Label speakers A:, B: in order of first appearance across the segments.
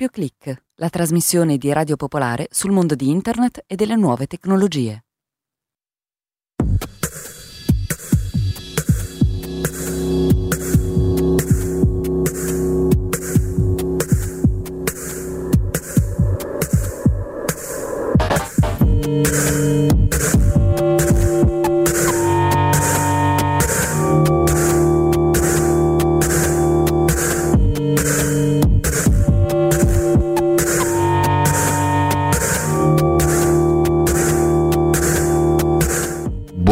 A: Doppio clic, la trasmissione di Radio Popolare sul mondo di Internet e delle nuove tecnologie.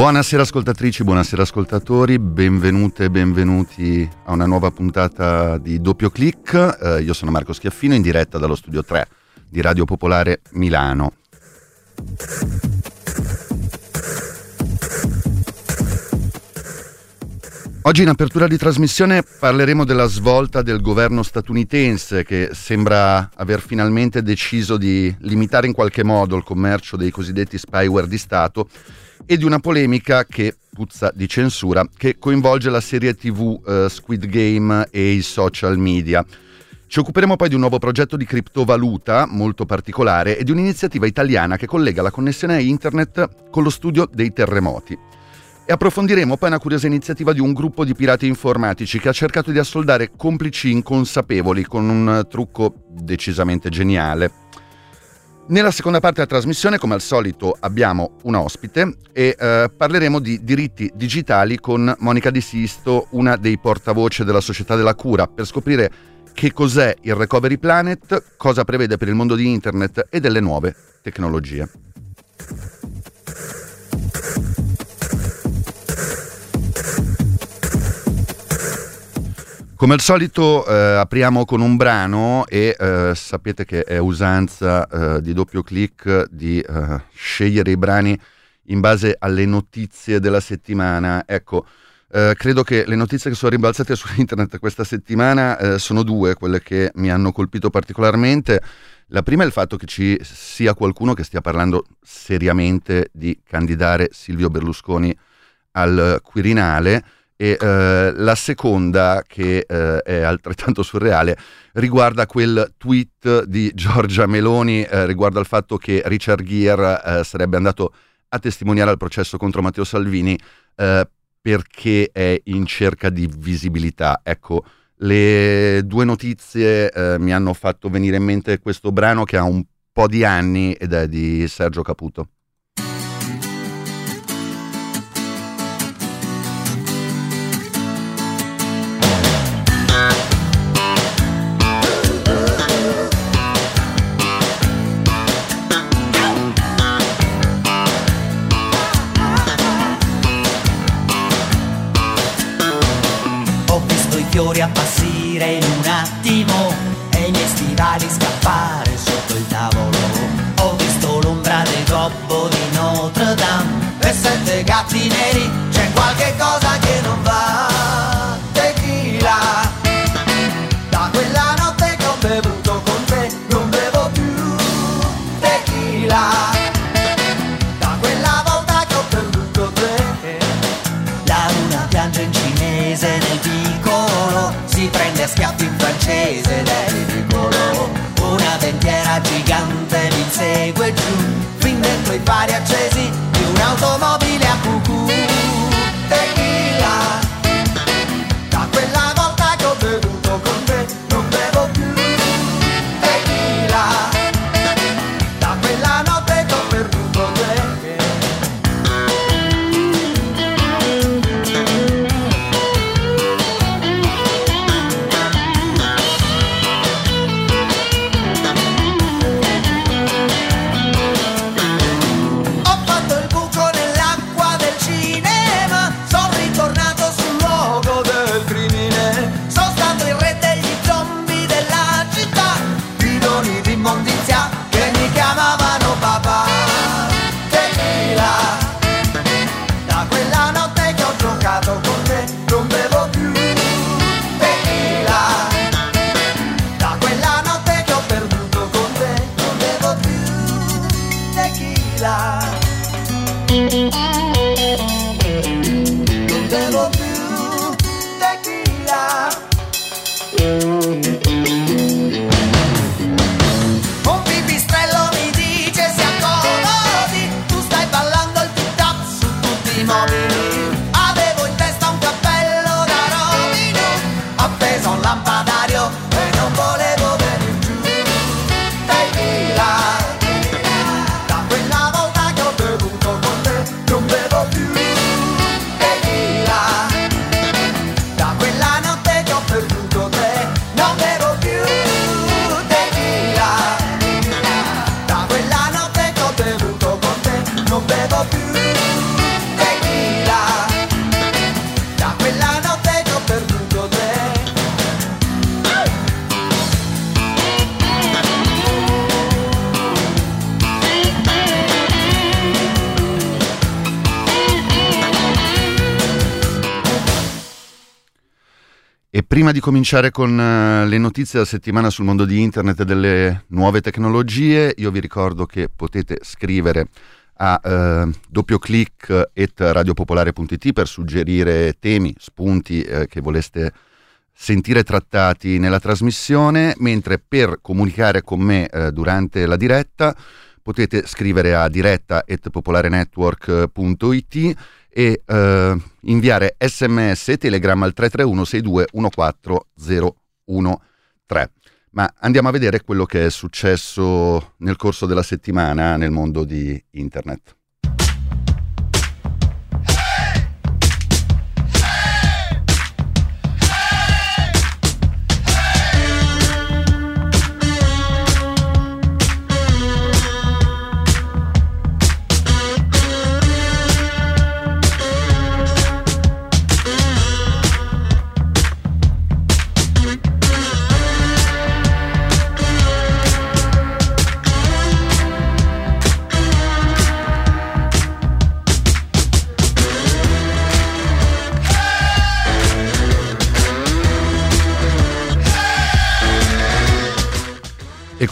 B: Buonasera ascoltatrici, buonasera ascoltatori, benvenute e benvenuti a una nuova puntata di Doppio Clic. Eh, io sono Marco Schiaffino in diretta dallo studio 3 di Radio Popolare Milano. Oggi in apertura di trasmissione parleremo della svolta del governo statunitense che sembra aver finalmente deciso di limitare in qualche modo il commercio dei cosiddetti spyware di Stato e di una polemica che puzza di censura che coinvolge la serie tv eh, Squid Game e i social media. Ci occuperemo poi di un nuovo progetto di criptovaluta molto particolare e di un'iniziativa italiana che collega la connessione a internet con lo studio dei terremoti. E approfondiremo poi una curiosa iniziativa di un gruppo di pirati informatici che ha cercato di assoldare complici inconsapevoli con un trucco decisamente geniale. Nella seconda parte della trasmissione, come al solito, abbiamo un ospite e eh, parleremo di diritti digitali con Monica Di Sisto, una dei portavoce della Società della Cura, per scoprire che cos'è il Recovery Planet, cosa prevede per il mondo di Internet e delle nuove tecnologie. Come al solito eh, apriamo con un brano e eh, sapete che è usanza eh, di doppio clic di eh, scegliere i brani in base alle notizie della settimana. Ecco, eh, credo che le notizie che sono rimbalzate su internet questa settimana eh, sono due, quelle che mi hanno colpito particolarmente. La prima è il fatto che ci sia qualcuno che stia parlando seriamente di candidare Silvio Berlusconi al Quirinale e eh, la seconda, che eh, è altrettanto surreale, riguarda quel tweet di Giorgia Meloni eh, riguardo al fatto che Richard Gere eh, sarebbe andato a testimoniare al processo contro Matteo Salvini eh, perché è in cerca di visibilità. Ecco, le due notizie eh, mi hanno fatto venire in mente questo brano che ha un po' di anni ed è di Sergio Caputo.
C: Fiori appassire in un attimo e i miei stivali scappare sotto il tavolo. Ho visto l'ombra del gobbo di Notre Dame e sette gatti neri, i fari accesi di un'automobile
B: prima di cominciare con uh, le notizie della settimana sul mondo di internet e delle nuove tecnologie, io vi ricordo che potete scrivere a uh, doppioclick.radiopopolare.it per suggerire temi, spunti uh, che voleste sentire trattati nella trasmissione, mentre per comunicare con me durante la diretta potete scrivere a diretta.popolarenetwork.it e eh, inviare sms e telegram al 331 62 14013. Ma andiamo a vedere quello che è successo nel corso della settimana nel mondo di internet.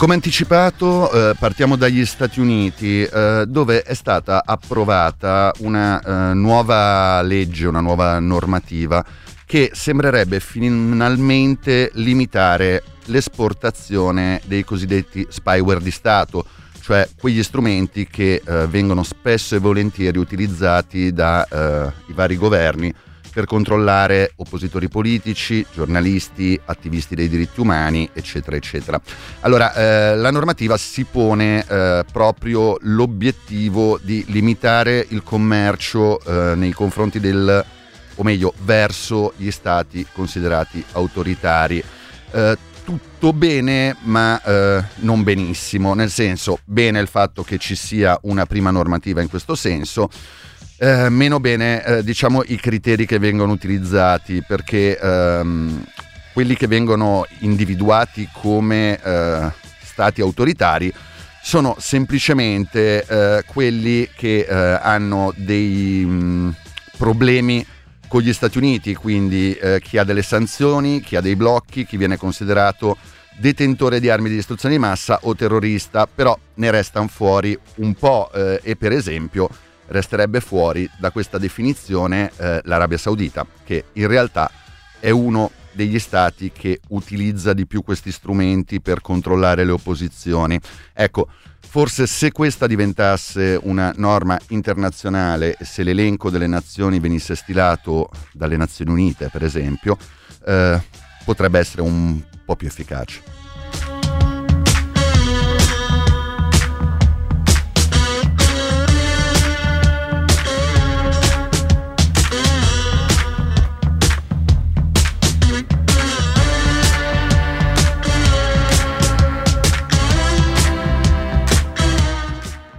B: Come anticipato eh, partiamo dagli Stati Uniti eh, dove è stata approvata una eh, nuova legge, una nuova normativa che sembrerebbe finalmente limitare l'esportazione dei cosiddetti spyware di Stato, cioè quegli strumenti che eh, vengono spesso e volentieri utilizzati dai eh, vari governi per controllare oppositori politici, giornalisti, attivisti dei diritti umani, eccetera, eccetera. Allora, eh, la normativa si pone eh, proprio l'obiettivo di limitare il commercio eh, nei confronti del, o meglio, verso gli stati considerati autoritari eh, tutto bene, ma eh, non benissimo, nel senso bene il fatto che ci sia una prima normativa in questo senso, eh, meno bene eh, diciamo i criteri che vengono utilizzati perché ehm, quelli che vengono individuati come eh, stati autoritari sono semplicemente eh, quelli che eh, hanno dei mh, mm, problemi con gli Stati Uniti, quindi eh, chi ha delle sanzioni, chi ha dei blocchi, chi viene considerato detentore di armi di distruzione di massa o terrorista, però ne restano fuori un po' e per esempio resterebbe fuori da questa definizione eh, l'Arabia Saudita, che in realtà è uno degli stati che utilizza di più questi strumenti per controllare le opposizioni. Ecco, forse se questa diventasse una norma internazionale, se l'elenco delle nazioni venisse stilato dalle Nazioni Unite, per esempio, eh, potrebbe essere un po' più efficace.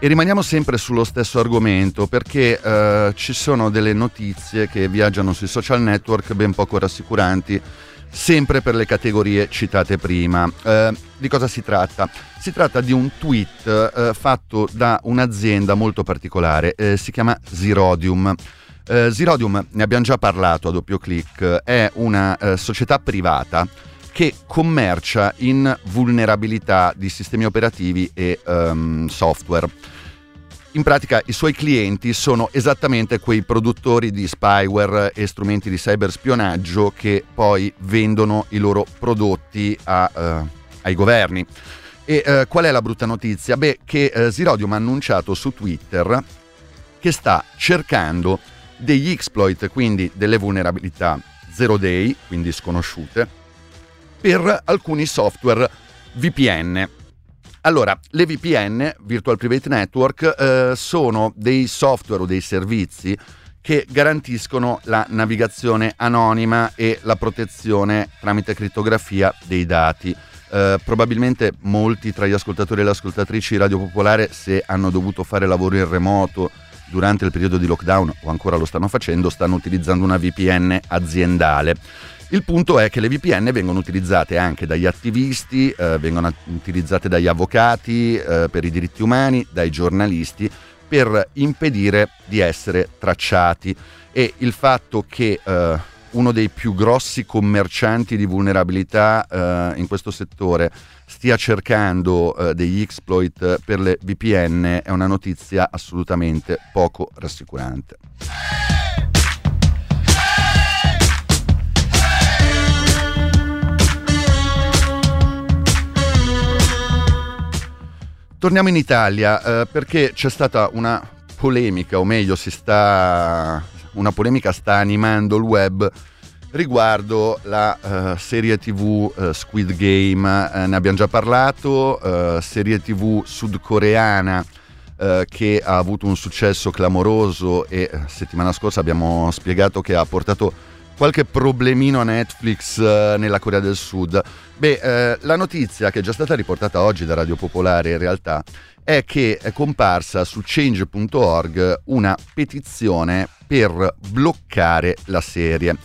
B: Rimaniamo sempre sullo stesso argomento perché eh, ci sono delle notizie che viaggiano sui social network ben poco rassicuranti, sempre per le categorie citate prima. Eh, di cosa si tratta? Si tratta di un tweet eh, fatto da un'azienda molto particolare, eh, si chiama Zirodium. Eh, Zirodium, ne abbiamo già parlato a doppio clic, è una eh, società privata che commercia in vulnerabilità di sistemi operativi e um, software. In pratica i suoi clienti sono esattamente quei produttori di spyware e strumenti di cyberspionaggio che poi vendono i loro prodotti a, uh, ai governi. E uh, qual è la brutta notizia? Beh, che uh, Zirodium ha annunciato su Twitter che sta cercando degli exploit, quindi delle vulnerabilità zero day, quindi sconosciute, per alcuni software VPN. Allora, le VPN, Virtual Private Network, eh, sono dei software o dei servizi che garantiscono la navigazione anonima e la protezione tramite crittografia dei dati. Eh, probabilmente molti tra gli ascoltatori e le ascoltatrici di Radio Popolare, se hanno dovuto fare lavoro in remoto durante il periodo di lockdown o ancora lo stanno facendo, stanno utilizzando una VPN aziendale. Il punto è che le VPN vengono utilizzate anche dagli attivisti, eh, vengono utilizzate dagli avvocati eh, per i diritti umani, dai giornalisti per impedire di essere tracciati e il fatto che eh, uno dei più grossi commercianti di vulnerabilità eh, in questo settore stia cercando eh, degli exploit per le VPN è una notizia assolutamente poco rassicurante. Torniamo in Italia eh, perché c'è stata una polemica, o meglio, sta, una polemica sta animando il web riguardo la uh, serie tv uh, Squid Game. Uh, ne abbiamo già parlato, serie tv sudcoreana che ha avuto un successo clamoroso e settimana scorsa abbiamo spiegato che ha portato qualche problemino a Netflix nella Corea del Sud. Beh, eh, la notizia che è già stata riportata oggi da Radio Popolare in realtà è che è comparsa su change.org una petizione per bloccare la serie.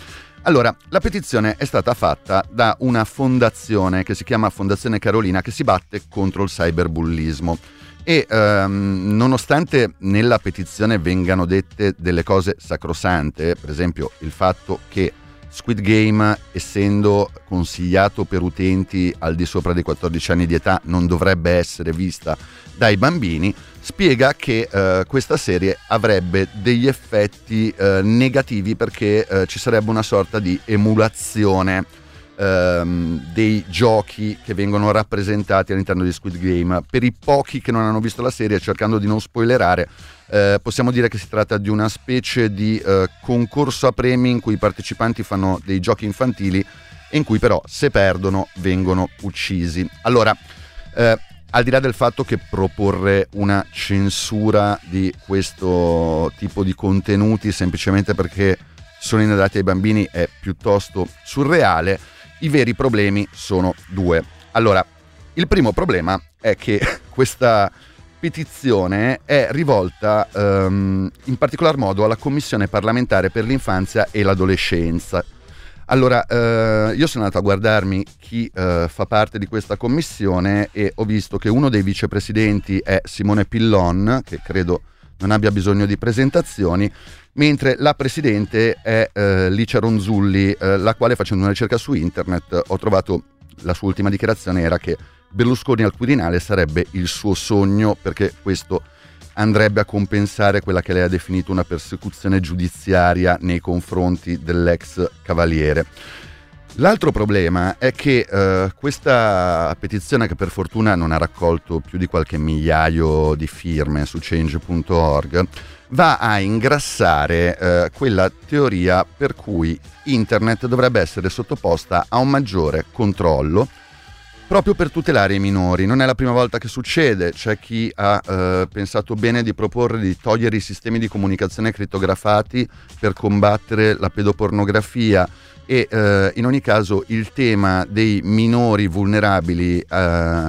B: Allora, la petizione è stata fatta da una fondazione che si chiama Fondazione Carolina che si batte contro il cyberbullismo. E ehm, nonostante nella petizione vengano dette delle cose sacrosante, per esempio il fatto che Squid Game, essendo consigliato per utenti al di sopra dei 14 anni di età, non dovrebbe essere vista dai bambini, spiega che eh, questa serie avrebbe degli effetti eh, negativi perché eh, ci sarebbe una sorta di emulazione ehm, dei giochi che vengono rappresentati all'interno di Squid Game. Per i pochi che non hanno visto la serie, cercando di non spoilerare, eh, possiamo dire che si tratta di una specie di eh, concorso a premi in cui i partecipanti fanno dei giochi infantili in cui però se perdono vengono uccisi. Allora, eh, al di là del fatto che proporre una censura di questo tipo di contenuti semplicemente perché sono inadatti ai bambini è piuttosto surreale, i veri problemi sono due. Allora, il primo problema è che questa petizione è rivolta um, in particolar modo alla Commissione parlamentare per l'infanzia e l'adolescenza. Allora, eh, io sono andato a guardarmi chi eh, fa parte di questa commissione e ho visto che uno dei vicepresidenti è Simone Pillon, che credo non abbia bisogno di presentazioni, mentre la presidente è eh, Licia Ronzulli, eh, la quale facendo una ricerca su internet ho trovato la sua ultima dichiarazione era che Berlusconi al Quirinale sarebbe il suo sogno perché questo andrebbe a compensare quella che lei ha definito una persecuzione giudiziaria nei confronti dell'ex cavaliere. L'altro problema è che eh, questa petizione, che per fortuna non ha raccolto più di qualche migliaio di firme su change.org, va a ingrassare eh, quella teoria per cui internet dovrebbe essere sottoposta a un maggiore controllo proprio per tutelare i minori. Non è la prima volta che succede, c'è chi ha eh, pensato bene di proporre di togliere i sistemi di comunicazione crittografati per combattere la pedopornografia e eh, in ogni caso il tema dei minori vulnerabili eh,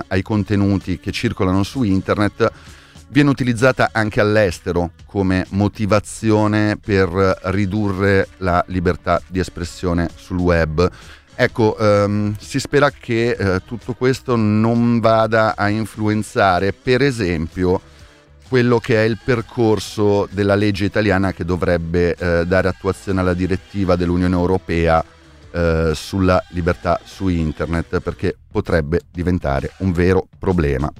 B: ai contenuti che circolano su internet viene utilizzata anche all'estero come motivazione per ridurre la libertà di espressione sul web. Ecco, um, si spera che uh, tutto questo non vada a influenzare, per esempio, quello che è il percorso della legge italiana che dovrebbe uh, dare attuazione alla direttiva dell'Unione Europea uh, sulla libertà su internet, perché potrebbe diventare un vero problema.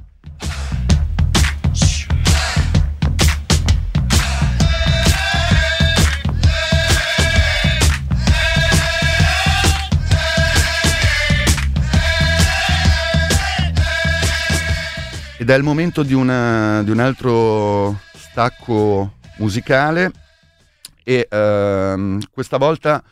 B: Ed è il momento di, una, di un altro stacco musicale e ehm, questa volta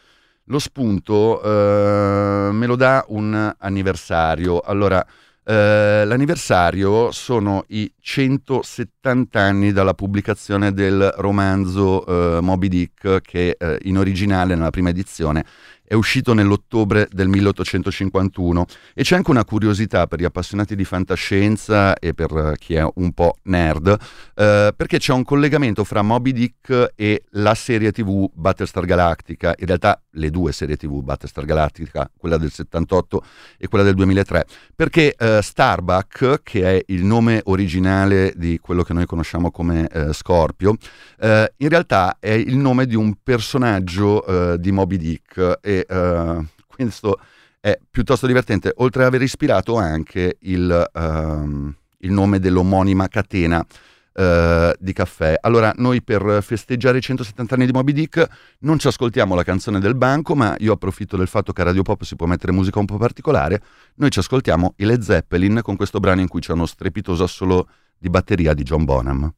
B: lo spunto eh, me lo dà un anniversario. Allora, eh, l'anniversario sono i 170 anni dalla pubblicazione del romanzo eh, Moby Dick che eh, in originale nella prima edizione è uscito nell'ottobre del 1851 e c'è anche una curiosità per gli appassionati di fantascienza e per chi è un po' nerd, eh, perché c'è un collegamento fra Moby Dick e la serie tv Battlestar Galactica, in realtà le due serie tv Battlestar Galactica, quella del 78 e quella del 2003, perché eh, Starbuck, che è il nome originale di quello che noi conosciamo come eh, Scorpio, eh, in realtà è il nome di un personaggio eh, di Moby Dick uh, questo è piuttosto divertente, oltre ad aver ispirato anche il, uh, il nome dell'omonima catena uh, di caffè. Allora, noi per festeggiare i 170 anni di Moby Dick non ci ascoltiamo la canzone del banco, ma io approfitto del fatto che a Radio Pop si può mettere musica un po' particolare. Noi ci ascoltiamo i Led Zeppelin con questo brano in cui c'è uno strepitoso assolo di batteria di John Bonham.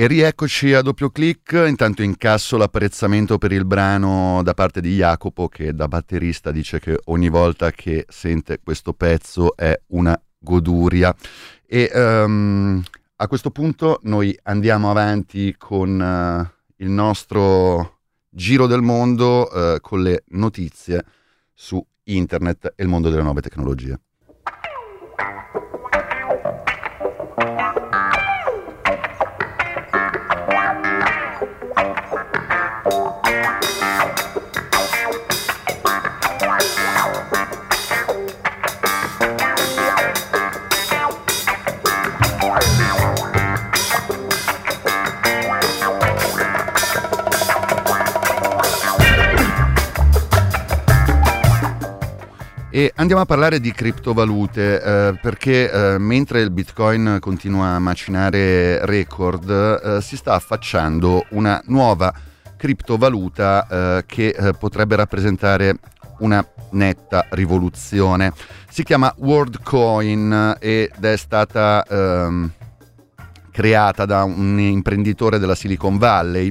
B: E rieccoci a doppio clic, intanto incasso l'apprezzamento per il brano da parte di Jacopo che da batterista dice che ogni volta che sente questo pezzo è una goduria. E um, a questo punto noi andiamo avanti con uh, il nostro giro del mondo uh, con le notizie su internet e il mondo delle nuove tecnologie. E andiamo a parlare di criptovalute eh, perché eh, mentre il Bitcoin continua a macinare record, eh, si sta affacciando una nuova criptovaluta eh, che eh, potrebbe rappresentare una netta rivoluzione. Si chiama WorldCoin ed è stata ehm, creata da un imprenditore della Silicon Valley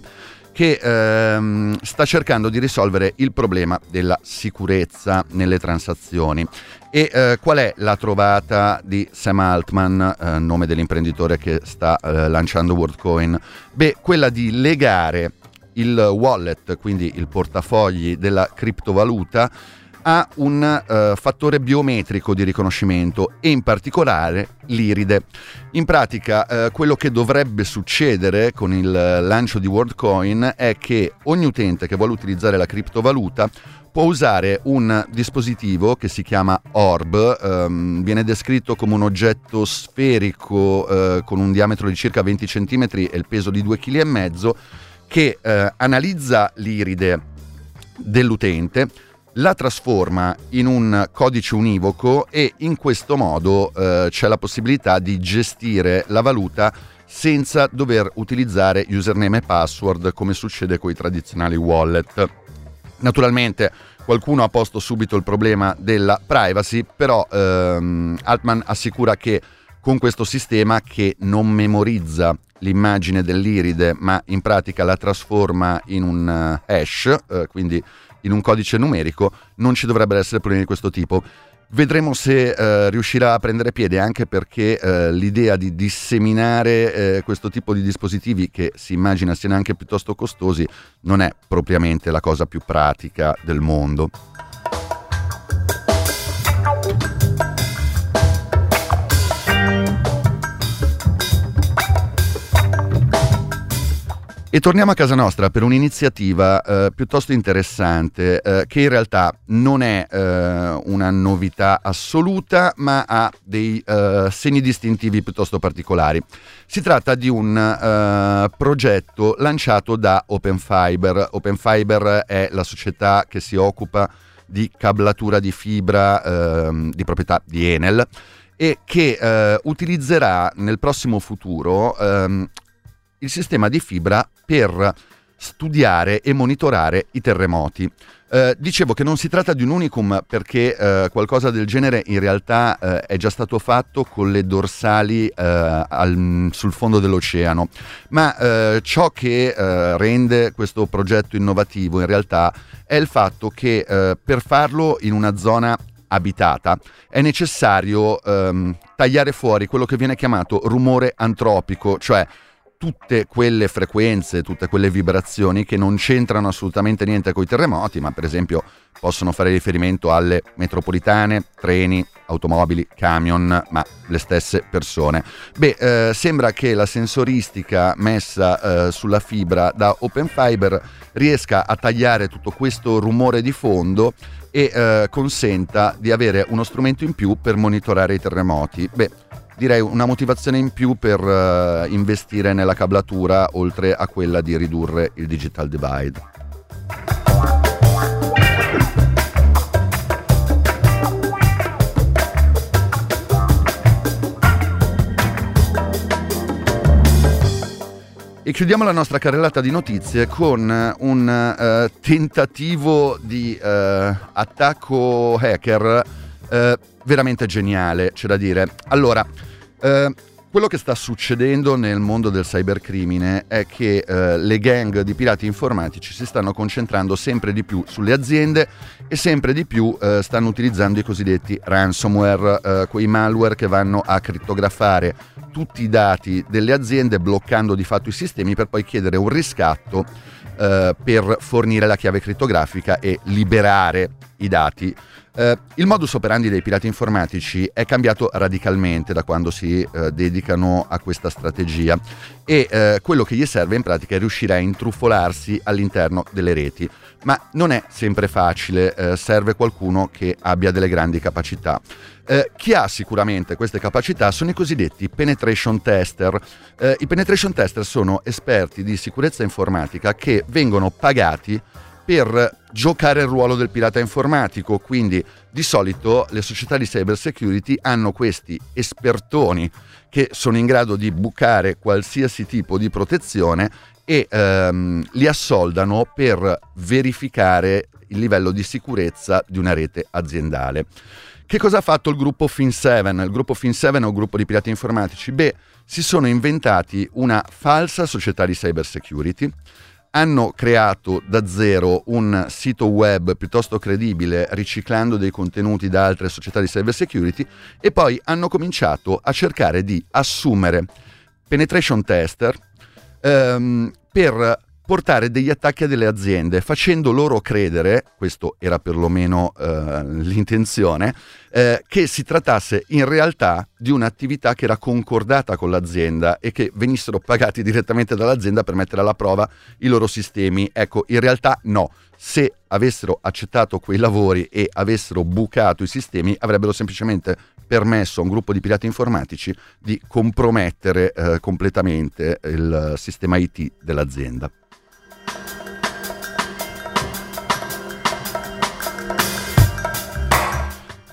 B: che ehm, sta cercando di risolvere il problema della sicurezza nelle transazioni. E eh, qual è la trovata di Sam Altman, eh, nome dell'imprenditore che sta eh, lanciando WorldCoin? Beh, quella di legare il wallet, quindi il portafogli della criptovaluta, ha un uh, fattore biometrico di riconoscimento e in particolare l'iride. In pratica uh, quello che dovrebbe succedere con il lancio di WorldCoin è che ogni utente che vuole utilizzare la criptovaluta può usare un dispositivo che si chiama Orb, um, viene descritto come un oggetto sferico uh, con un diametro di circa 20 cm e il peso di 2,5 kg che analizza l'iride dell'utente la trasforma in un codice univoco e in questo modo eh, c'è la possibilità di gestire la valuta senza dover utilizzare username e password come succede con i tradizionali wallet. Naturalmente qualcuno ha posto subito il problema della privacy, però ehm, Altman assicura che con questo sistema che non memorizza l'immagine dell'iride ma in pratica la trasforma in un uh, hash, uh, quindi in un codice numerico, non ci dovrebbero essere problemi di questo tipo. Vedremo se eh, riuscirà a prendere piede anche perché eh, l'idea di disseminare eh, questo tipo di dispositivi che si immagina siano anche piuttosto costosi non è propriamente la cosa più pratica del mondo. E torniamo a casa nostra per un'iniziativa eh, piuttosto interessante eh, che in realtà non è eh, una novità assoluta ma ha dei eh, segni distintivi piuttosto particolari. Si tratta di un eh, progetto lanciato da Open Fiber. Open Fiber è la società che si occupa di cablatura di fibra ehm, di proprietà di Enel e che eh, utilizzerà nel prossimo futuro ehm, il sistema di fibra per studiare e monitorare i terremoti. Eh, dicevo che non si tratta di un unicum perché eh, qualcosa del genere in realtà eh, è già stato fatto con le dorsali eh, al, sul fondo dell'oceano, ma eh, ciò che eh, rende questo progetto innovativo in realtà è il fatto che per farlo in una zona abitata è necessario ehm, tagliare fuori quello che viene chiamato rumore antropico, cioè tutte quelle frequenze, tutte quelle vibrazioni che non c'entrano assolutamente niente con i terremoti, ma per esempio possono fare riferimento alle metropolitane, treni, automobili, camion, ma le stesse persone. Beh, eh, sembra che la sensoristica messa eh, sulla fibra da Open Fiber riesca a tagliare tutto questo rumore di fondo e eh, consenta di avere uno strumento in più per monitorare i terremoti. Beh, direi una motivazione in più per uh, investire nella cablatura oltre a quella di ridurre il digital divide. E chiudiamo la nostra carrellata di notizie con un uh, tentativo di uh, attacco hacker uh, veramente geniale, c'è da dire. Allora, Uh, quello che sta succedendo nel mondo del cybercrimine è che eh, le gang di pirati informatici si stanno concentrando sempre di più sulle aziende e sempre di più eh, stanno utilizzando i cosiddetti ransomware, eh, quei malware che vanno a crittografare tutti i dati delle aziende bloccando di fatto i sistemi per poi chiedere un riscatto eh, per fornire la chiave crittografica e liberare i dati Uh, il modus operandi dei pirati informatici è cambiato radicalmente da quando si uh, dedicano a questa strategia e uh, quello che gli serve in pratica è riuscire a intrufolarsi all'interno delle reti, ma non è sempre facile, serve qualcuno che abbia delle grandi capacità. chi ha sicuramente queste capacità sono i cosiddetti penetration tester. I penetration tester sono esperti di sicurezza informatica che vengono pagati per giocare il ruolo del pirata informatico, quindi di solito le società di cyber security hanno questi espertoni che sono in grado di bucare qualsiasi tipo di protezione e ehm, li assoldano per verificare il livello di sicurezza di una rete aziendale. Che cosa ha fatto il gruppo Fin7? Il gruppo Fin7 è un gruppo di pirati informatici? Beh, si sono inventati una falsa società di cyber security hanno creato da zero un sito web piuttosto credibile riciclando dei contenuti da altre società di cyber security e poi hanno cominciato a cercare di assumere penetration tester ehm, per portare degli attacchi a delle aziende facendo loro credere, questo era perlomeno eh, l'intenzione, eh, che si trattasse in realtà di un'attività che era concordata con l'azienda e che venissero pagati direttamente dall'azienda per mettere alla prova i loro sistemi. Ecco, in realtà no. Se avessero accettato quei lavori e avessero bucato i sistemi, avrebbero semplicemente permesso a un gruppo di pirati informatici di compromettere eh, completamente il sistema IT dell'azienda.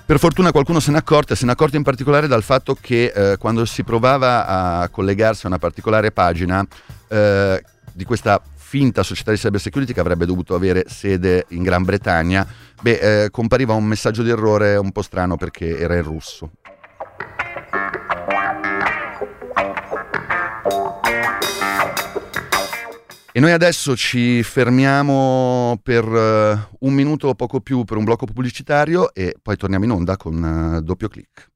B: Per fortuna qualcuno se n'è accorto se n'è accorto in particolare dal fatto che eh, quando si provava a collegarsi a una particolare pagina eh, di questa finta società di cyber security che avrebbe dovuto avere sede in Gran Bretagna, beh, eh, compariva un messaggio di errore un po' strano perché era in russo. E noi adesso ci fermiamo per uh, un minuto o poco più per un blocco pubblicitario e poi torniamo in onda con uh, doppio clic.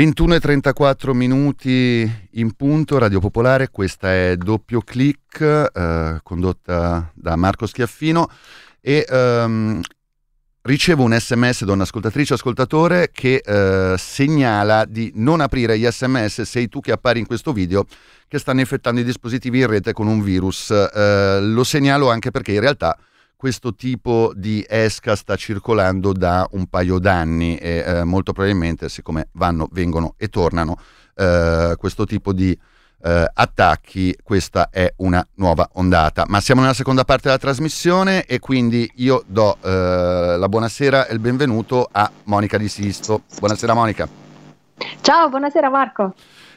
B: 21.34 minuti in punto, Radio Popolare, questa è Doppio Click, eh, condotta da Marco Schiaffino e ehm, ricevo un sms da un'ascoltatrice ascoltatore che eh, segnala di non aprire gli sms sei tu che appari in questo video che stanno infettando i dispositivi in rete con un virus. Eh, lo segnalo anche perché in realtà questo tipo di esca sta circolando da un paio d'anni e eh, molto probabilmente siccome vanno, vengono e tornano eh, questo tipo di eh, attacchi, questa è una nuova ondata. Ma siamo nella seconda parte della trasmissione e quindi io do eh, la buonasera e il benvenuto a Monica Di Sisto. Buonasera Monica.
D: Ciao, buonasera Marco.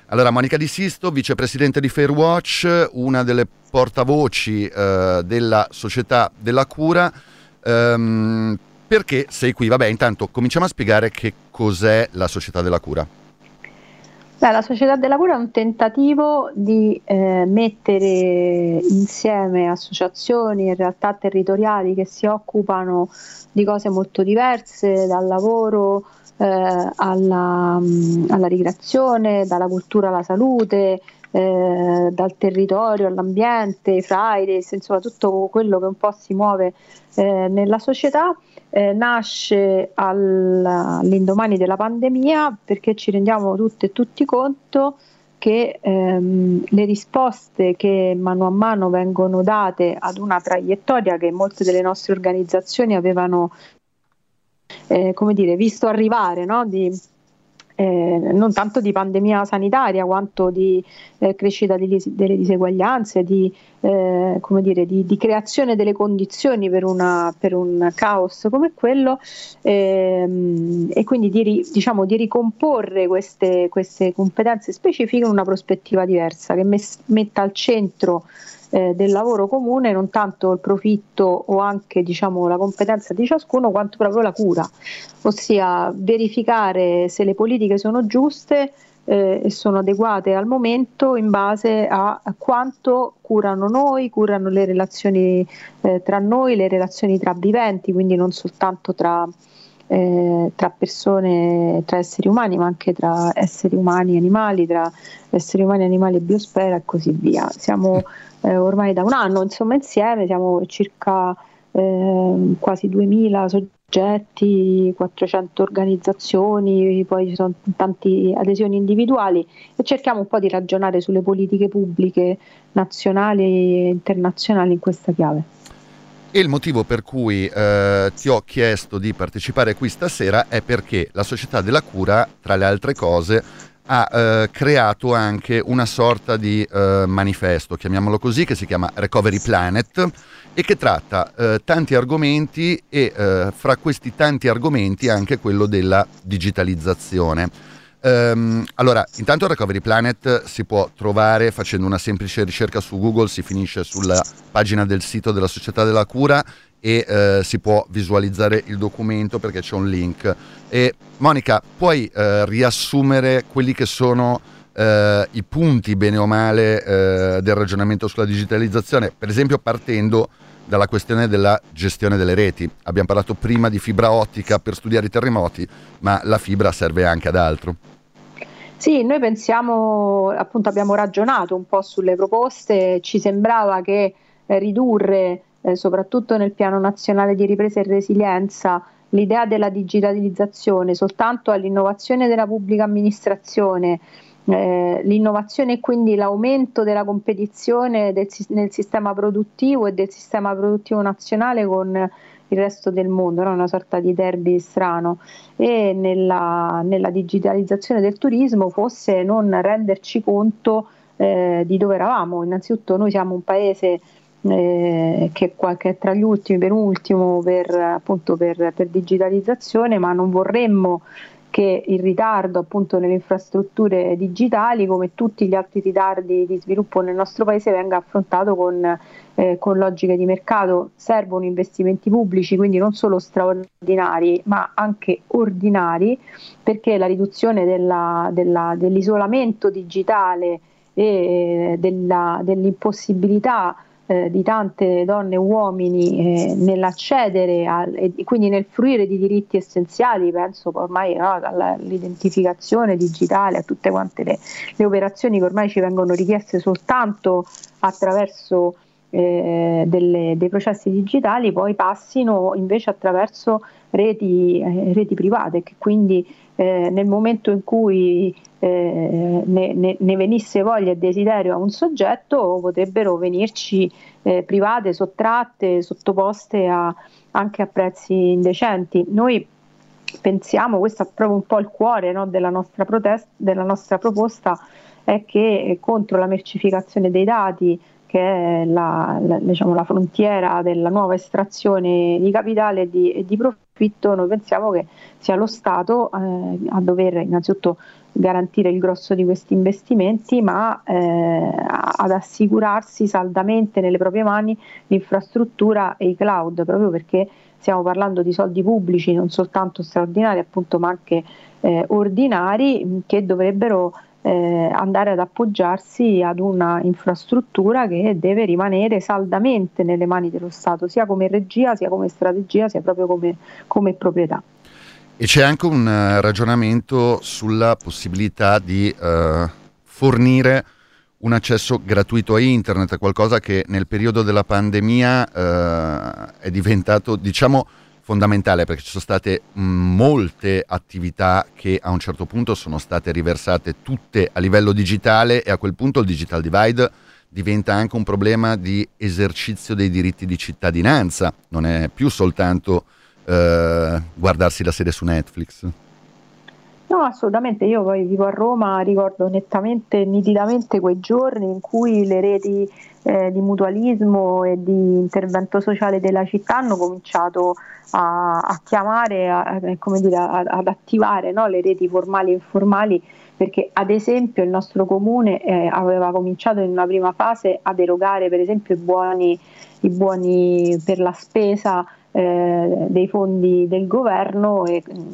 B: Allora, Monica Di Sisto, vicepresidente di Fairwatch, una delle portavoci eh, della società della cura. Ehm, perché sei qui? Vabbè, intanto cominciamo a spiegare che cos'è la società della cura.
D: Beh, la società della cura è un tentativo di eh, mettere insieme associazioni e realtà territoriali che si occupano di cose molto diverse, dal lavoro eh, alla, mh, alla ricreazione, dalla cultura alla salute, eh, dal territorio all'ambiente, i Fridays, insomma tutto quello che un po' si muove eh, nella società. Eh, nasce al, all'indomani della pandemia perché ci rendiamo tutte e tutti conto che ehm, le risposte che mano a mano vengono date ad una traiettoria che molte delle nostre organizzazioni avevano eh, come dire, visto arrivare no? di, eh, non tanto di pandemia sanitaria quanto di eh, crescita di, delle diseguaglianze, di, eh, dire, di, di, creazione delle condizioni per, una, per un caos come quello ehm, e quindi di, diciamo, di ricomporre queste, queste, competenze specifiche in una prospettiva diversa che mes- metta al centro eh, del lavoro comune non tanto il profitto o anche diciamo, la competenza di ciascuno quanto proprio la cura, ossia verificare se le politiche sono giuste eh, e sono adeguate al momento in base a, quanto curano noi, curano le relazioni eh, tra noi, le relazioni tra viventi, quindi non soltanto tra, eh, tra persone, tra esseri umani, ma anche tra esseri umani e animali, tra esseri umani, animali e biosfera e così via. Siamo eh, ormai da un anno insomma insieme, siamo circa eh, quasi 2000 soggetti, 400 organizzazioni, poi ci sono tante adesioni individuali e cerchiamo un po' di ragionare sulle politiche pubbliche nazionali e internazionali in questa chiave.
B: E il motivo per cui eh, ti ho chiesto di partecipare qui stasera è perché la Società della Cura, tra le altre cose, ha eh, creato anche una sorta di eh, manifesto, chiamiamolo così, che si chiama Recovery Planet e che tratta eh, tanti argomenti e eh, fra questi tanti argomenti anche quello della digitalizzazione. Um, allora, intanto Recovery Planet si può trovare facendo una semplice ricerca su Google, si finisce sulla pagina del sito della Società della Cura e eh, si può visualizzare il documento perché c'è un link. E Monica, puoi eh, riassumere quelli che sono eh, i punti, bene o male, eh, del ragionamento sulla digitalizzazione, per esempio partendo dalla questione della gestione delle reti. Abbiamo parlato prima di fibra ottica per studiare i terremoti, ma la fibra serve anche ad altro.
D: Sì, noi pensiamo, appunto abbiamo ragionato un po' sulle proposte, ci sembrava che eh, ridurre eh, soprattutto nel piano nazionale di ripresa e resilienza, l'idea della digitalizzazione soltanto all'innovazione della pubblica amministrazione, eh, l'innovazione e quindi l'aumento della competizione del, nel sistema produttivo e del sistema produttivo nazionale con il resto del mondo, no? una sorta di derby strano, e nella, nella digitalizzazione del turismo fosse non renderci conto eh, di dove eravamo. Innanzitutto noi siamo un paese eh, che, che, è tra gli ultimi, penultimo per, appunto per, per digitalizzazione, ma non vorremmo che il ritardo appunto nelle infrastrutture digitali, come tutti gli altri ritardi di sviluppo nel nostro paese, venga affrontato con, eh, con logiche di mercato. Servono investimenti pubblici, quindi non solo straordinari, ma anche ordinari, perché la riduzione della, della, dell'isolamento digitale e della, dell'impossibilità eh, di tante donne e uomini eh, nell'accedere a, e quindi nel fruire di diritti essenziali, penso ormai no, all'identificazione digitale, a tutte quante le, le, operazioni che ormai ci vengono richieste soltanto attraverso eh, delle, dei processi digitali, poi passino invece attraverso reti, eh, reti private che quindi eh, nel momento in cui eh, ne, ne, ne, venisse voglia e desiderio a un soggetto potrebbero venirci eh, private, sottratte, sottoposte a, anche a prezzi indecenti. Noi pensiamo, questo è proprio un po' il cuore no, della, nostra protest- della nostra proposta, è che contro la mercificazione dei dati, che è la, la, diciamo, la frontiera della nuova estrazione di capitale e di, e di profitto, noi pensiamo che sia lo Stato eh, a dover innanzitutto garantire il grosso di questi investimenti, ma eh, ad assicurarsi saldamente nelle proprie mani l'infrastruttura e i cloud, proprio perché stiamo parlando di soldi pubblici, non soltanto straordinari, appunto, ma anche eh, ordinari, che dovrebbero eh, andare ad appoggiarsi ad una infrastruttura che deve rimanere saldamente nelle mani dello Stato, sia come regia, sia come strategia, sia proprio come, come proprietà.
B: E c'è anche un uh, ragionamento sulla possibilità di uh, fornire un accesso gratuito a internet, qualcosa che nel periodo della pandemia uh, è diventato, diciamo, fondamentale perché ci sono state molte attività che a un certo punto sono state riversate tutte a livello digitale e a quel punto il digital divide diventa anche un problema di esercizio dei diritti di cittadinanza, non è più soltanto eh, guardarsi la serie su Netflix.
D: No, assolutamente, io poi vivo a Roma, ricordo nettamente, nitidamente quei giorni in cui le reti eh, di mutualismo e di intervento sociale della città hanno cominciato a, a chiamare, a, dire, a, ad attivare no, le reti formali e informali perché ad esempio il nostro comune eh, aveva cominciato in una prima fase ad erogare per esempio i buoni, i buoni per la spesa eh, dei fondi del governo e mh, mm,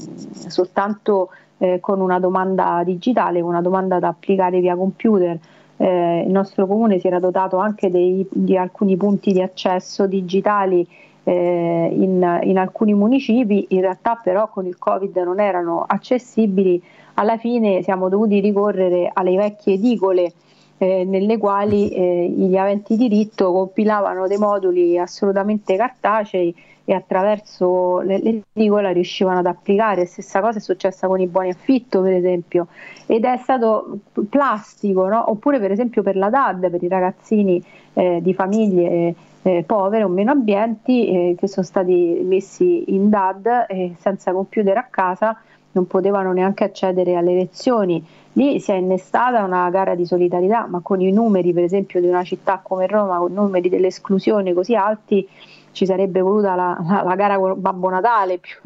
D: soltanto eh, con una domanda digitale, una domanda da applicare via computer. Eh, il nostro comune si era dotato anche dei, di alcuni punti di accesso digitali eh, in, in, alcuni municipi, in realtà però con il Covid non erano accessibili, alla fine siamo dovuti ricorrere alle vecchie edicole eh, nelle quali eh, gli aventi diritto compilavano dei moduli assolutamente cartacei e attraverso l'edicola riuscivano ad applicare. Stessa cosa è successa con i buoni affitto, per esempio, ed è stato plastico, no? oppure per esempio per la DAD, per i ragazzini eh, di famiglie eh, povere o meno abbienti eh, che sono stati messi in DAD senza computer a casa non potevano neanche accedere alle lezioni. Lì si è innestata una gara di solidarietà, ma con i numeri, per esempio, di una città come Roma, con numeri dell'esclusione così alti, ci sarebbe voluta la, la, la gara con Babbo Natale, più,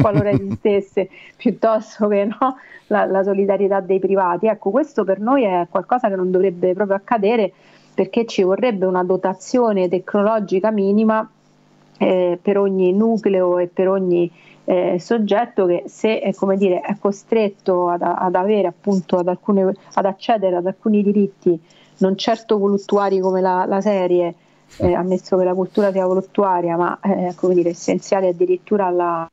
D: qualora esistesse, piuttosto che no, la, la, solidarietà dei privati. Ecco, questo per noi è qualcosa che non dovrebbe proprio accadere perché ci vorrebbe una dotazione tecnologica minima eh, per ogni nucleo e per ogni eh, soggetto che se è, dire, è costretto ad, ad, avere appunto ad, alcune, ad accedere ad alcuni diritti non certo voluttuari come la, la serie eh, ammesso che la cultura sia voluttuaria, ma eh, come dire, essenziale addirittura alla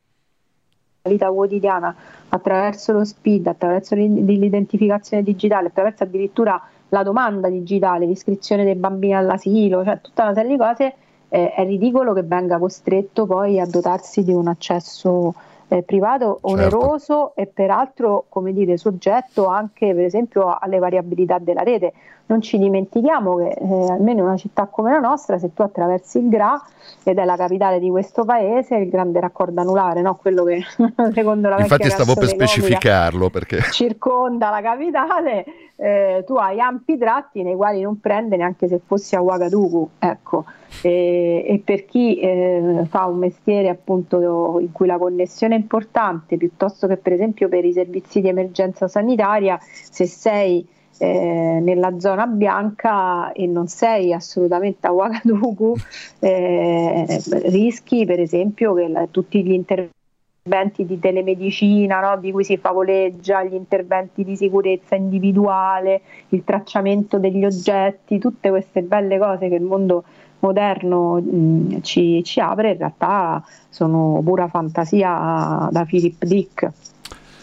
D: vita quotidiana attraverso lo SPID, attraverso l'identificazione digitale, attraverso addirittura la domanda digitale, l'iscrizione dei bambini all'asilo, cioè tutta una serie di cose, eh, è ridicolo che venga costretto poi a dotarsi di un accesso eh, privato certo. oneroso certo. e peraltro come dire soggetto anche per esempio alle variabilità della rete non ci dimentichiamo che eh, almeno in una città come la nostra, se tu attraversi il GRA ed è la capitale di questo paese, il grande raccordo anulare, no? quello che secondo la
B: Infatti stavo per specificarlo perché
D: circonda la capitale, eh, tu hai ampi tratti nei quali non prende neanche se fossi a Ouagadougou, ecco. E, e per chi eh, fa un mestiere appunto in cui la connessione è importante, piuttosto che per esempio per i servizi di emergenza sanitaria, se sei eh, nella zona bianca e non sei assolutamente a Ouagadougou, eh, rischi per esempio che la, tutti gli interventi di telemedicina no, di cui si favoleggia, gli interventi di sicurezza individuale, il tracciamento degli oggetti, tutte queste belle cose che il mondo moderno mh, ci, ci apre, in realtà sono pura fantasia da Philip Dick.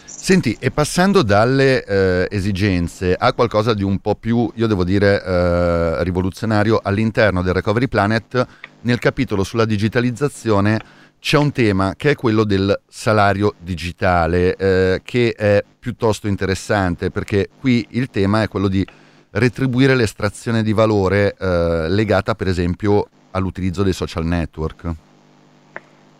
B: Senti, e passando dalle eh, esigenze a qualcosa di un po' più, io devo dire, eh, rivoluzionario all'interno del Recovery Planet, nel capitolo sulla digitalizzazione c'è un tema che è quello del salario digitale, eh, che è piuttosto interessante perché qui il tema è quello di retribuire l'estrazione di valore eh, legata per esempio all'utilizzo dei social network.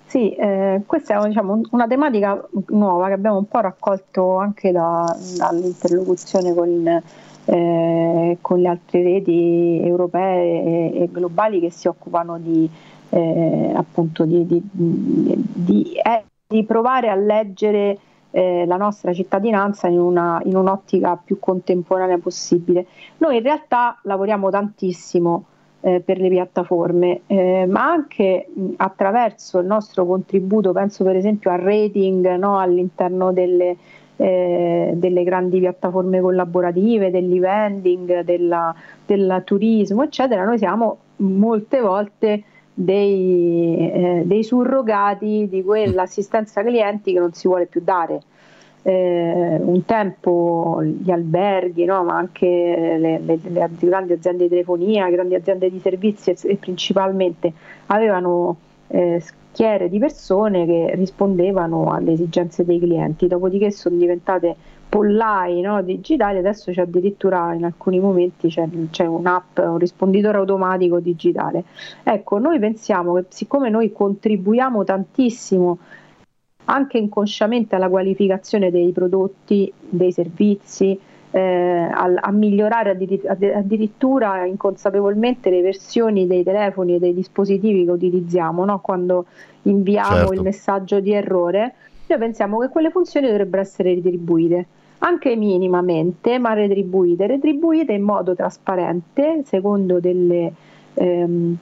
D: Sì, eh, questa è diciamo, una tematica nuova che abbiamo un po' raccolto anche da, dall'interlocuzione con, eh, con, le altre reti europee e, e, globali che si occupano di, eh, appunto di, di, di, eh, di, provare a leggere eh, la nostra cittadinanza in, una, in un'ottica più contemporanea possibile. Noi in realtà lavoriamo tantissimo eh, per le piattaforme, eh, ma anche mh, attraverso il nostro contributo, penso per esempio al rating no, all'interno delle, eh, delle, grandi piattaforme collaborative, dell'e-vending, del turismo, eccetera, noi siamo molte volte dei, eh, dei surrogati di quell'assistenza clienti che non si vuole più dare. Eh, un tempo gli alberghi, no, ma anche le, le, le, grandi aziende di telefonia, grandi aziende di servizi e, principalmente avevano eh, schiere di persone che rispondevano alle esigenze dei clienti, dopodiché sono diventate pollai no, digitali, adesso c'è addirittura in alcuni momenti c'è, c'è, un'app, un risponditore automatico digitale. Ecco, noi pensiamo che siccome noi contribuiamo tantissimo anche inconsciamente alla qualificazione dei prodotti, dei servizi, eh, a, a, migliorare addirittura inconsapevolmente le versioni dei telefoni e dei dispositivi che utilizziamo no? quando inviamo certo. il messaggio di errore, noi pensiamo che quelle funzioni dovrebbero essere retribuite, anche minimamente, ma retribuite, retribuite in modo trasparente, secondo delle, ehm,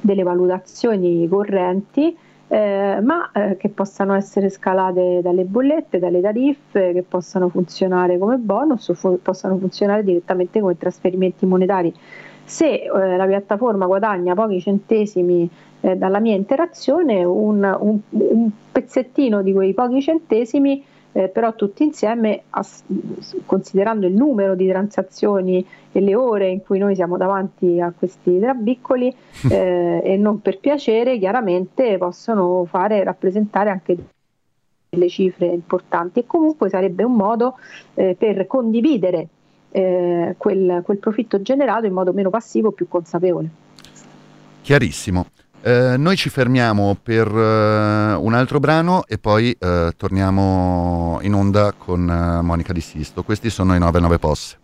D: delle valutazioni correnti eh, ma eh, che possano essere scalate dalle bollette, dalle tariffe, che possano funzionare come bonus o fu- possano funzionare direttamente come trasferimenti monetari. Se eh, la piattaforma guadagna pochi centesimi eh, dalla mia interazione, un, un, un pezzettino di quei pochi centesimi eh, però tutti insieme, ass- considerando il numero di transazioni e le ore in cui noi siamo davanti a questi trabiccoli eh, e non per piacere, chiaramente possono fare rappresentare anche delle cifre importanti e comunque sarebbe un modo eh, per condividere eh, quel, quel profitto generato in modo meno passivo, più consapevole.
B: Chiarissimo. Eh, noi ci fermiamo per uh, un altro brano e poi uh, torniamo in onda con uh, Monica Di Sisto. Questi sono i 99 Posse.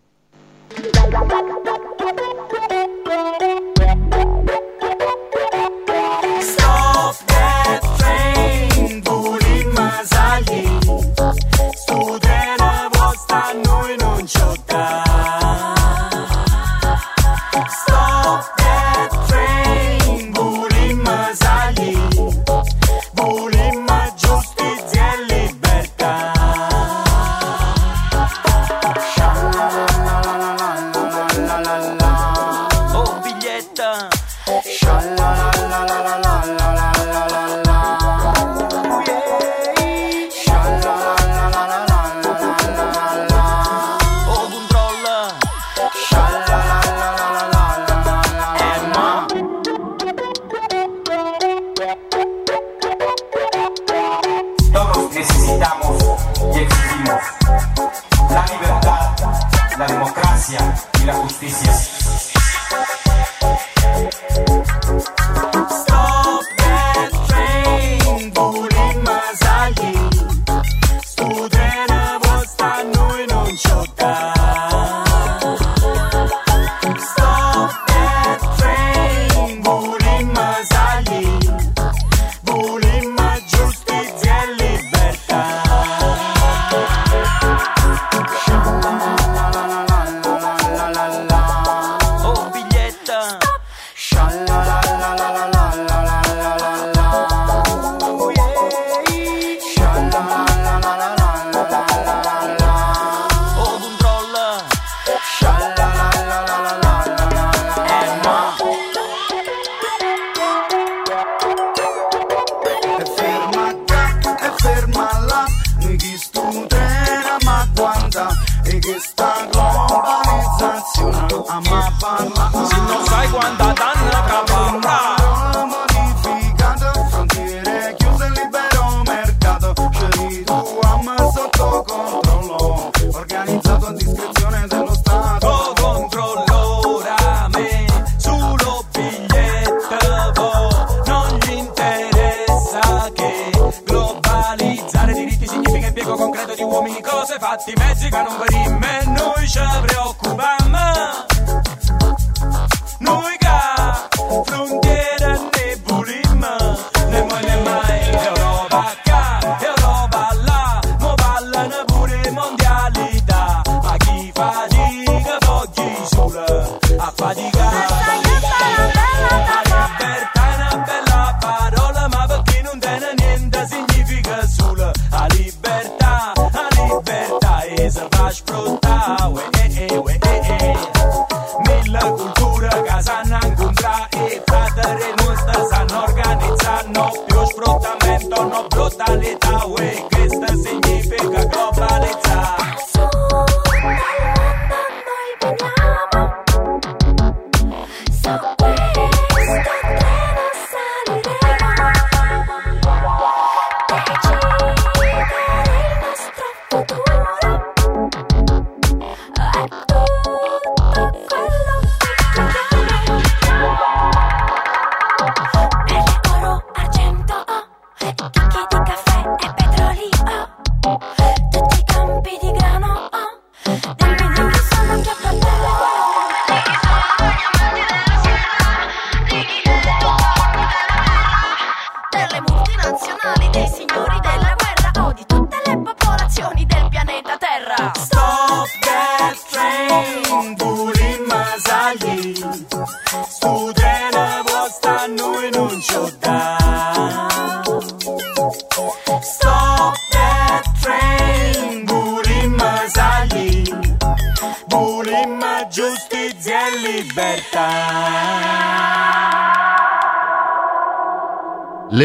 E: Solo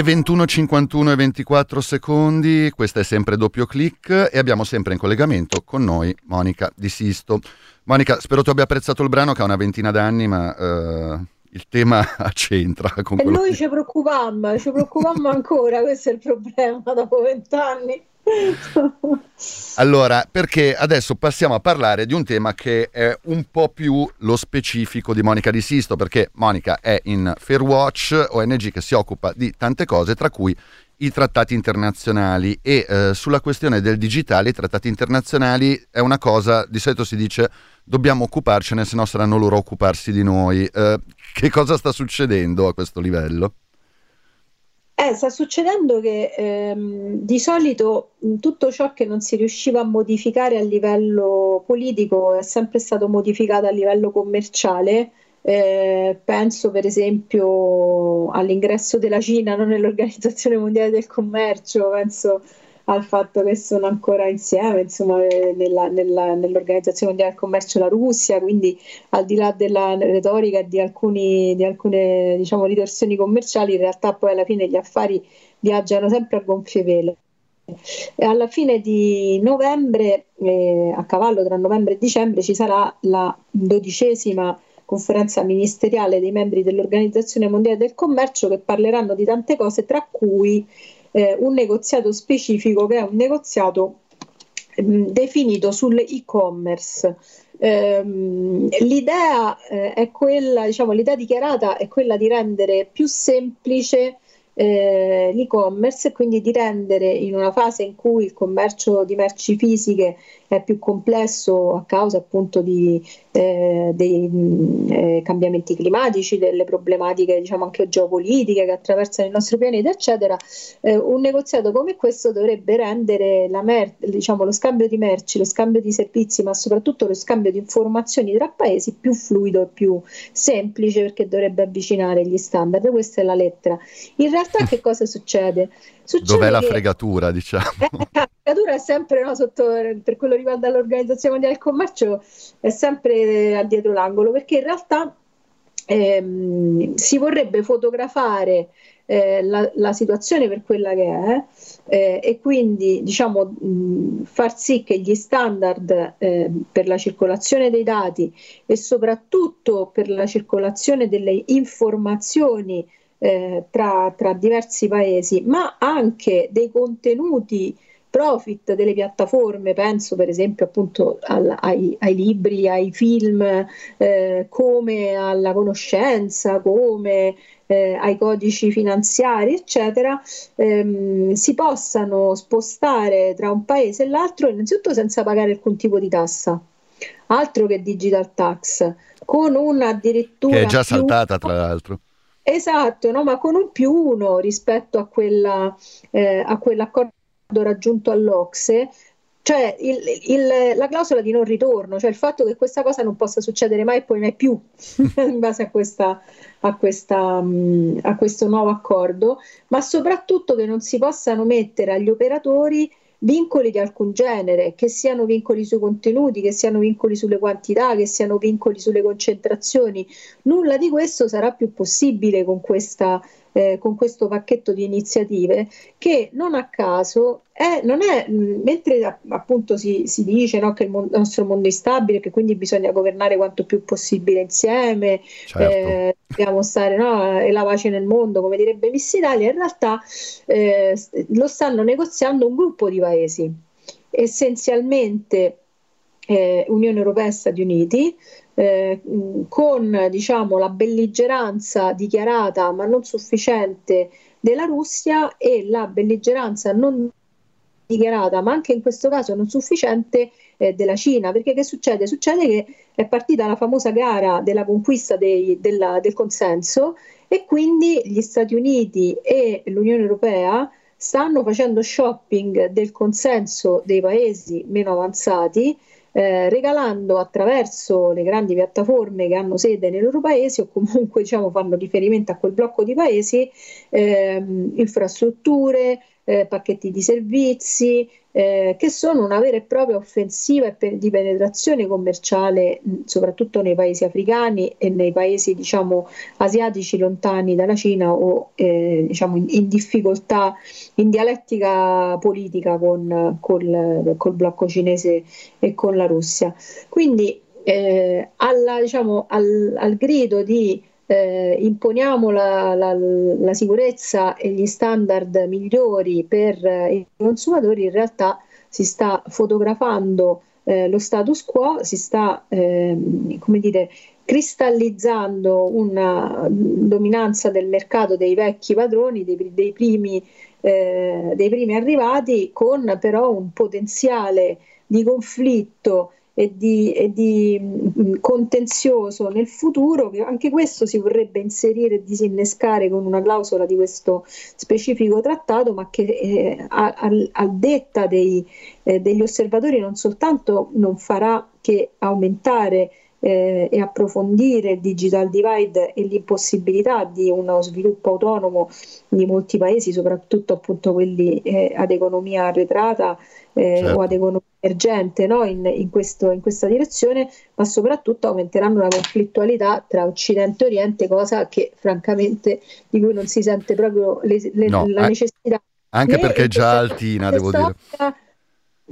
B: 21.51 e 24 secondi, questa è sempre doppio clic e abbiamo sempre in collegamento con noi Monica Di Sisto. Monica, spero tu abbia apprezzato il brano che ha una ventina d'anni, ma eh, il tema c'entra con
D: E noi
B: che...
D: ci preoccupammo, ci preoccupammo ancora, questo è il problema dopo vent'anni.
B: Allora, perché adesso passiamo a parlare di un tema che è un po' più lo specifico di Monica Di Sisto, perché Monica è in Fairwatch, ONG che si occupa di tante cose, tra cui i trattati internazionali e eh, sulla questione del digitale, i trattati internazionali è una cosa, di solito si dice dobbiamo occuparcene, se no saranno loro a occuparsi di noi. Eh, che cosa sta succedendo a questo livello?
D: Eh, sta succedendo che ehm, di solito tutto ciò che non si riusciva a modificare a livello politico è sempre stato modificato a livello commerciale. Eh, penso per esempio all'ingresso della Cina non nell'Organizzazione Mondiale del Commercio, penso al fatto che sono ancora insieme, insomma, eh, nella- nella- nell'Organizzazione Mondiale del Commercio la Russia, quindi al di là della retorica di, alcuni, di alcune diciamo, ritorsioni commerciali, in realtà poi alla fine gli affari viaggiano sempre a gonfie vele. E alla fine di novembre, eh, a cavallo tra novembre e dicembre, ci sarà la dodicesima conferenza ministeriale dei membri dell'Organizzazione Mondiale del Commercio che parleranno di tante cose, tra cui eh, un negoziato specifico che è un negoziato ehm, definito sull'e-commerce. Ehm, l'idea eh, è quella, diciamo, l'idea dichiarata è quella di rendere più semplice eh, l'e-commerce e quindi di rendere in una fase in cui il commercio di merci fisiche è più complesso a causa appunto di, eh, dei mh, eh, cambiamenti climatici, delle problematiche diciamo anche geopolitiche che attraversano il nostro pianeta, eccetera, eh, un negoziato come questo dovrebbe rendere la mer- diciamo, lo scambio di merci, lo scambio di servizi, ma soprattutto lo scambio di informazioni tra paesi più fluido e più semplice perché dovrebbe avvicinare gli standard. Questa è la lettera. In realtà che cosa succede? Succede
B: Dov'è la
D: che-
B: fregatura, diciamo?
D: la fregatura è sempre no, sotto, per quello riguarda l'Organizzazione Mondiale del Commercio, è sempre dietro l'angolo perché in realtà ehm, si vorrebbe fotografare eh, la, la situazione per quella che è eh, e quindi diciamo mh, far sì che gli standard eh, per la circolazione dei dati e soprattutto per la circolazione delle informazioni eh, tra, tra diversi paesi, ma anche dei contenuti profit delle piattaforme, penso per esempio appunto al- ai, ai libri, ai film, eh, come alla conoscenza, come eh, ai codici finanziari, eccetera, ehm, si possano spostare tra un paese e l'altro innanzitutto senza pagare alcun tipo di tassa, altro che digital tax, con un addirittura
B: Che è già
D: più-
B: saltata, tra l'altro.
D: Esatto, no, ma con un più uno rispetto a, quella, eh, a quell'accordo raggiunto all'Ocse, cioè il- il- la clausola di non ritorno, cioè il fatto che questa cosa non possa succedere mai e poi mai più in base a, questa, a, questa, mh, a questo nuovo accordo, ma soprattutto che non si possano mettere agli operatori vincoli di alcun genere, che siano vincoli sui contenuti, che siano vincoli sulle quantità, che siano vincoli sulle concentrazioni. Nulla di questo sarà più possibile con, questa, eh, con questo pacchetto di iniziative che non a caso è, non è, mh, mentre appunto si, si dice no, che il, mon- nostro mondo è instabile, che quindi bisogna governare quanto più possibile insieme,
B: Certo.
D: eh, dobbiamo stare no, e la pace nel mondo, come direbbe Miss Italia, in realtà eh, lo stanno negoziando un gruppo di paesi, essenzialmente eh, Unione Europea e Stati Uniti, eh, con diciamo, la belligeranza dichiarata ma non sufficiente della Russia e la belligeranza non dichiarata, ma anche in questo caso non sufficiente eh, della Cina. Perché che succede? Succede che è partita la famosa gara della conquista dei- della- del consenso e quindi gli Stati Uniti e l'Unione Europea stanno facendo shopping del consenso dei paesi meno avanzati, eh, regalando attraverso le grandi piattaforme che hanno sede nei loro paesi o comunque diciamo, fanno riferimento a quel blocco di paesi, ehm, infrastrutture, eh, pacchetti di servizi, eh, che sono una vera e propria offensiva di penetrazione commerciale, soprattutto nei paesi africani e nei paesi diciamo, asiatici lontani dalla Cina o eh, diciamo, in, in difficoltà, in dialettica politica con, col, col blocco cinese e con la Russia. Quindi eh, alla, diciamo, al, al grido di eh, imponiamo la, la- la sicurezza e gli standard migliori per eh, i consumatori, in realtà si sta fotografando eh, lo status quo, si sta ehm, come dire, cristallizzando una dominanza del mercato dei vecchi padroni, dei, dei primi, eh, dei primi arrivati, con però un potenziale di conflitto e di, e di, mh, contenzioso nel futuro, che anche questo si vorrebbe inserire e disinnescare con una clausola di questo specifico trattato, ma che eh, a, a- a detta dei, eh, degli osservatori non soltanto non farà che aumentare eh, e approfondire il digital divide e l'impossibilità di uno sviluppo autonomo di molti paesi, soprattutto appunto quelli eh, ad economia arretrata eh,
B: Certo.
D: o ad economia emergente no? in, in questo- in questa direzione, ma soprattutto aumenteranno la conflittualità tra Occidente e Oriente, cosa che francamente di cui non si sente proprio le- le-
B: No,
D: la necessità
B: Anche perché è già altina, devo dire.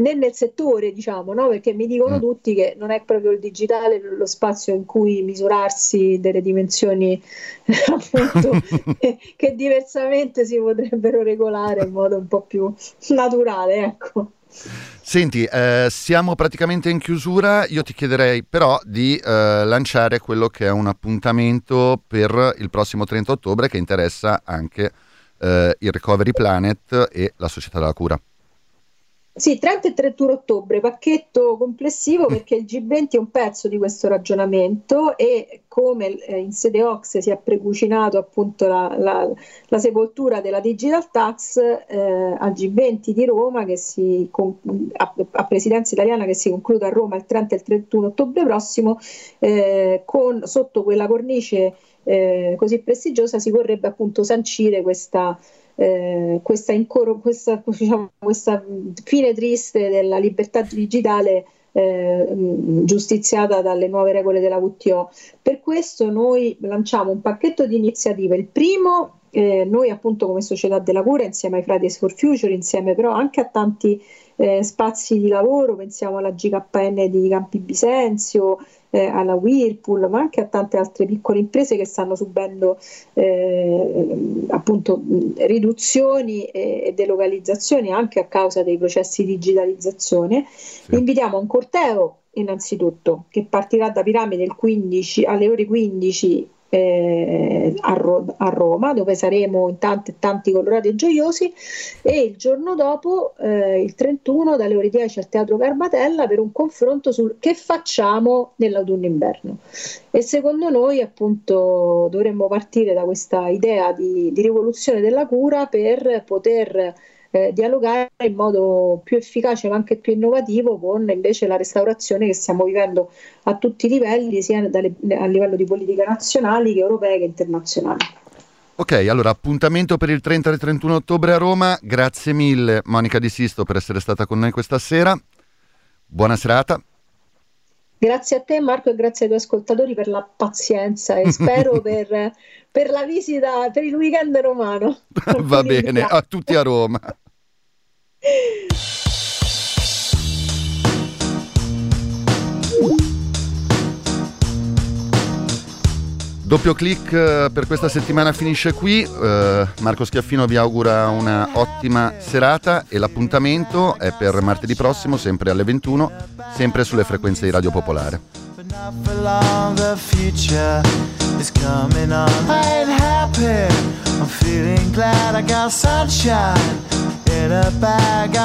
D: Né nel settore, diciamo, no? Perché mi dicono
B: Mm.
D: tutti che non è proprio il digitale lo spazio in cui misurarsi delle dimensioni appunto che, che diversamente si potrebbero regolare in modo un po' più naturale, ecco.
B: Senti, eh, siamo praticamente in chiusura. Io ti chiederei però di eh, lanciare quello che è un appuntamento per il prossimo 30 ottobre che interessa anche eh, il Recovery Planet e la Società della Cura.
D: Sì, 30 e 31 ottobre, pacchetto complessivo perché il G20 è un pezzo di questo ragionamento e come eh, in sede Ox si è precucinato appunto la, la- la sepoltura della digital tax eh, al G20 di Roma che si a, a presidenza italiana che si conclude a Roma il 30 e il 31 ottobre prossimo eh, con sotto quella cornice eh, così prestigiosa si vorrebbe appunto sancire questa eh, questa, incor- questa, diciamo, questa fine triste della libertà digitale eh, giustiziata dalle nuove regole della WTO. Per questo noi lanciamo un pacchetto di iniziative. Il primo, eh, noi appunto come Società della Cura, insieme ai Fridays for Future, insieme però anche a tanti eh, spazi di lavoro, pensiamo alla GKN di Campi Bisenzio, eh, alla Whirlpool, ma anche a tante altre piccole imprese che stanno subendo eh, appunto riduzioni e, delocalizzazioni anche a causa dei processi di digitalizzazione. Invitiamo a un corteo innanzitutto che partirà da Piramide il 15, alle ore 15 eh, a, Ro- a Roma, dove saremo in tanti tanti colorati e gioiosi, e il giorno dopo, eh, il 31, dalle ore 10 al Teatro Garbatella per un confronto sul che facciamo nell'autunno-inverno. E secondo noi, appunto, dovremmo partire da questa idea di, di rivoluzione della cura per poter eh, dialogare in modo più efficace ma anche più innovativo con invece la restaurazione che stiamo vivendo a tutti i livelli, sia dalle- a livello di politiche nazionali che europee che internazionali.
B: Ok, allora appuntamento per il 30 e il 31 ottobre a Roma. Grazie mille Monica Di Sisto per essere stata con noi questa sera. Buona serata.
D: Grazie a te Marco e grazie ai tuoi ascoltatori per la pazienza e spero per, per la visita, per il weekend romano.
B: Va bene, a tutti a Roma. Doppio clic eh, per questa settimana finisce qui. Eh, Marco Schiaffino vi augura una ottima serata e l'appuntamento è per martedì prossimo, sempre alle 21, sempre sulle frequenze di Radio Popolare.
F: Not for long, the future is coming on. I ain't happy, I'm feeling glad I got sunshine in a bag.